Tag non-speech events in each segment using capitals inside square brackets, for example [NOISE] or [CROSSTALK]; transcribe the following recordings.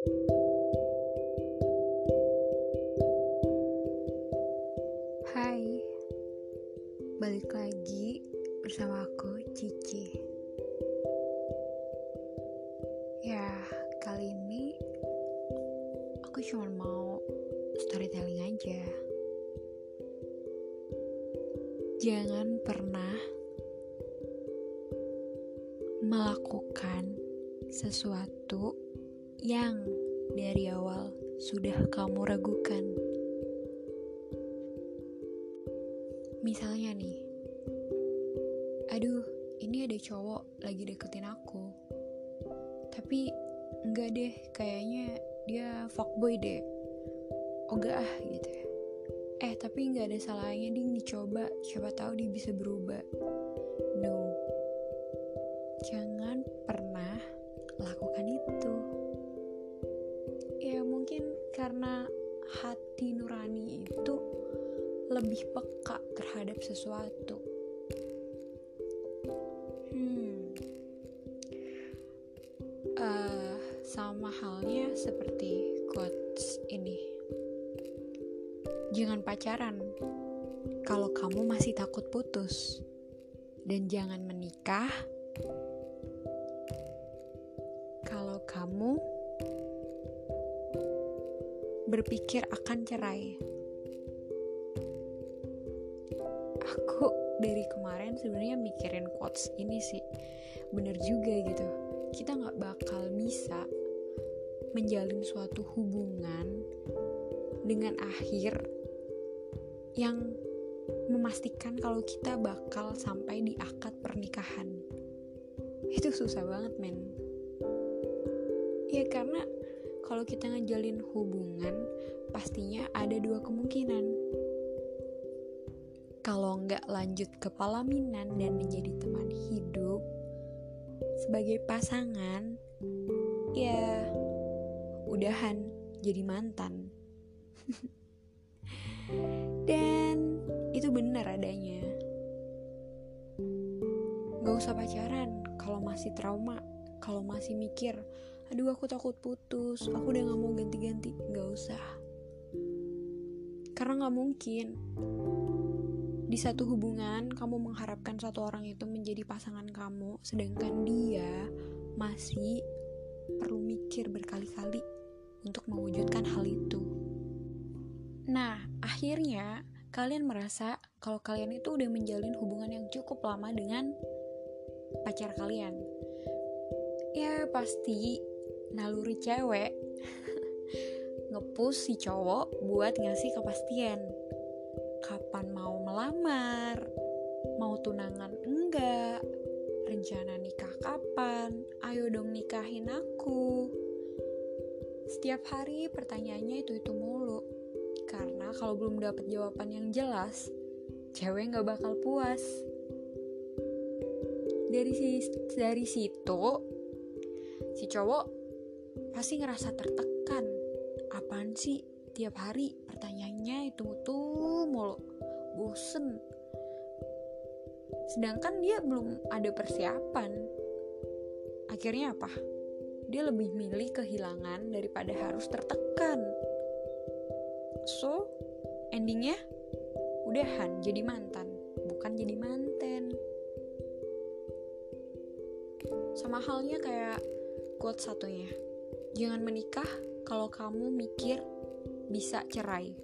Hai, balik lagi bersama aku Cici. Ya, kali ini aku cuma mau storytelling aja. Jangan pernah melakukan sesuatu yang dari awal sudah kamu ragukan. Misalnya nih, aduh, ini ada cowok lagi deketin aku, tapi enggak deh, kayaknya dia fuckboy deh. Ogah ah gitu ya. Eh, tapi nggak ada salahnya ding dicoba, siapa tahu dia bisa berubah. No, jangan pernah lakukan itu mungkin karena hati nurani itu lebih peka terhadap sesuatu. Hmm. Uh, sama halnya seperti quotes ini. Jangan pacaran kalau kamu masih takut putus. Dan jangan menikah kalau kamu berpikir akan cerai. Aku dari kemarin sebenarnya mikirin quotes ini sih, bener juga gitu. Kita nggak bakal bisa menjalin suatu hubungan dengan akhir yang memastikan kalau kita bakal sampai di akad pernikahan. Itu susah banget, men ya karena kalau kita ngejalin hubungan pastinya ada dua kemungkinan. Kalau nggak lanjut ke pelaminan dan menjadi teman hidup sebagai pasangan ya udahan jadi mantan. [LAUGHS] Dan itu benar adanya. Gak usah pacaran kalau masih trauma kalau masih mikir aduh aku takut putus. Aku udah gak mau ganti-ganti. Gak usah. Karena gak mungkin. Di satu hubungan kamu mengharapkan satu orang itu menjadi pasangan kamu sedangkan dia masih perlu mikir berkali-kali untuk mewujudkan hal itu. Nah akhirnya kalian merasa kalau kalian itu udah menjalin hubungan yang cukup lama dengan pacar kalian. Ya pasti naluri cewek [LAUGHS] ngepus si cowok buat ngasih kepastian. Kapan mau melamar? Mau tunangan enggak? Rencana nikah kapan? Ayo dong nikahin aku. Setiap hari pertanyaannya itu itu mulu. Karena kalau belum dapat jawaban yang jelas cewek nggak bakal puas. Dari si dari situ si cowok pasti ngerasa tertekan. Apaan sih? Tiap hari pertanyaannya itu tuh mulu. Bosen. Sedangkan dia belum ada persiapan. Akhirnya apa? Dia lebih milih kehilangan daripada harus tertekan. So, endingnya udahan jadi mantan, bukan jadi manten. Sama halnya kayak quote satunya Jangan menikah kalau kamu mikir bisa cerai.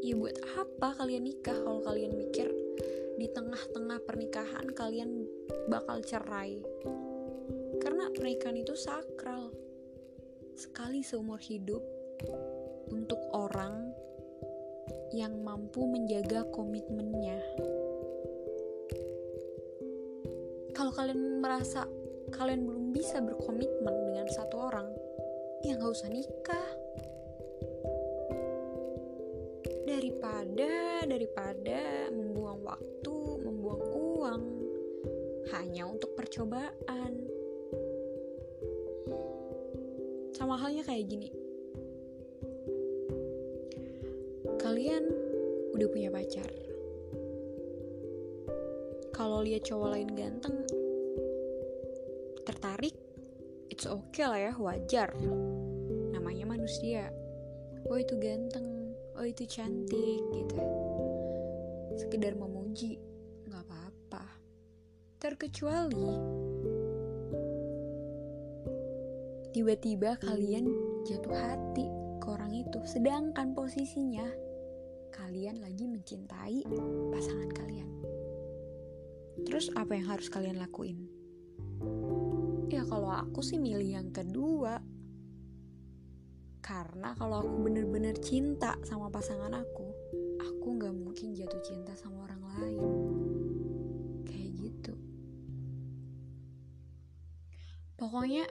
Ya buat apa kalian nikah kalau kalian mikir di tengah-tengah pernikahan kalian bakal cerai? Karena pernikahan itu sakral. Sekali seumur hidup untuk orang yang mampu menjaga komitmennya. Kalau kalian merasa kalian belum bisa berkomitmen dengan satu orang, ya nggak usah nikah. Daripada daripada membuang waktu, membuang uang hanya untuk percobaan. Sama halnya kayak gini. Kalian udah punya pacar. Kalau lihat cowok lain ganteng, it's okay lah ya wajar. Namanya manusia. Oh itu ganteng. Oh itu cantik gitu. Sekedar memuji nggak apa-apa. Terkecuali tiba-tiba kalian jatuh hati ke orang itu. Sedangkan posisinya kalian lagi mencintai pasangan kalian. Terus apa yang harus kalian lakuin ya kalau aku sih milih yang kedua. Karena kalau aku bener-bener cinta sama pasangan aku aku nggak mungkin jatuh cinta sama orang lain. Kayak gitu. Pokoknya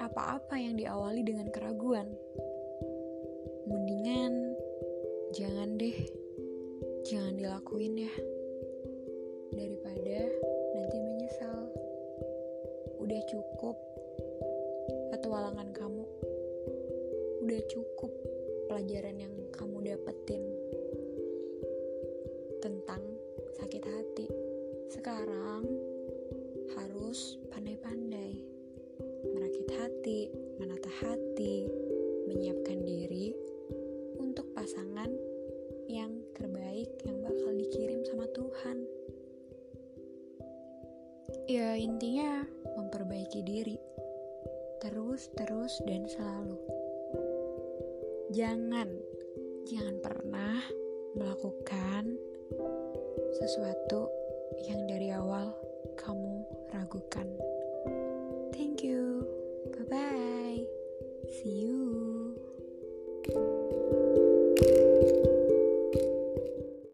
apa-apa yang diawali dengan keraguan. Mendingan jangan deh. Jangan dilakuin ya. Daripada cukup petualangan kamu udah cukup pelajaran yang kamu dapetin tentang sakit hati. Sekarang harus pandai-pandai merakit hati, menata hati, menyiapkan diri untuk pasangan yang terbaik yang bakal dikirim sama Tuhan. Ya intinya memperbaiki diri terus, terus, dan selalu. Jangan, jangan pernah melakukan sesuatu yang dari awal kamu ragukan.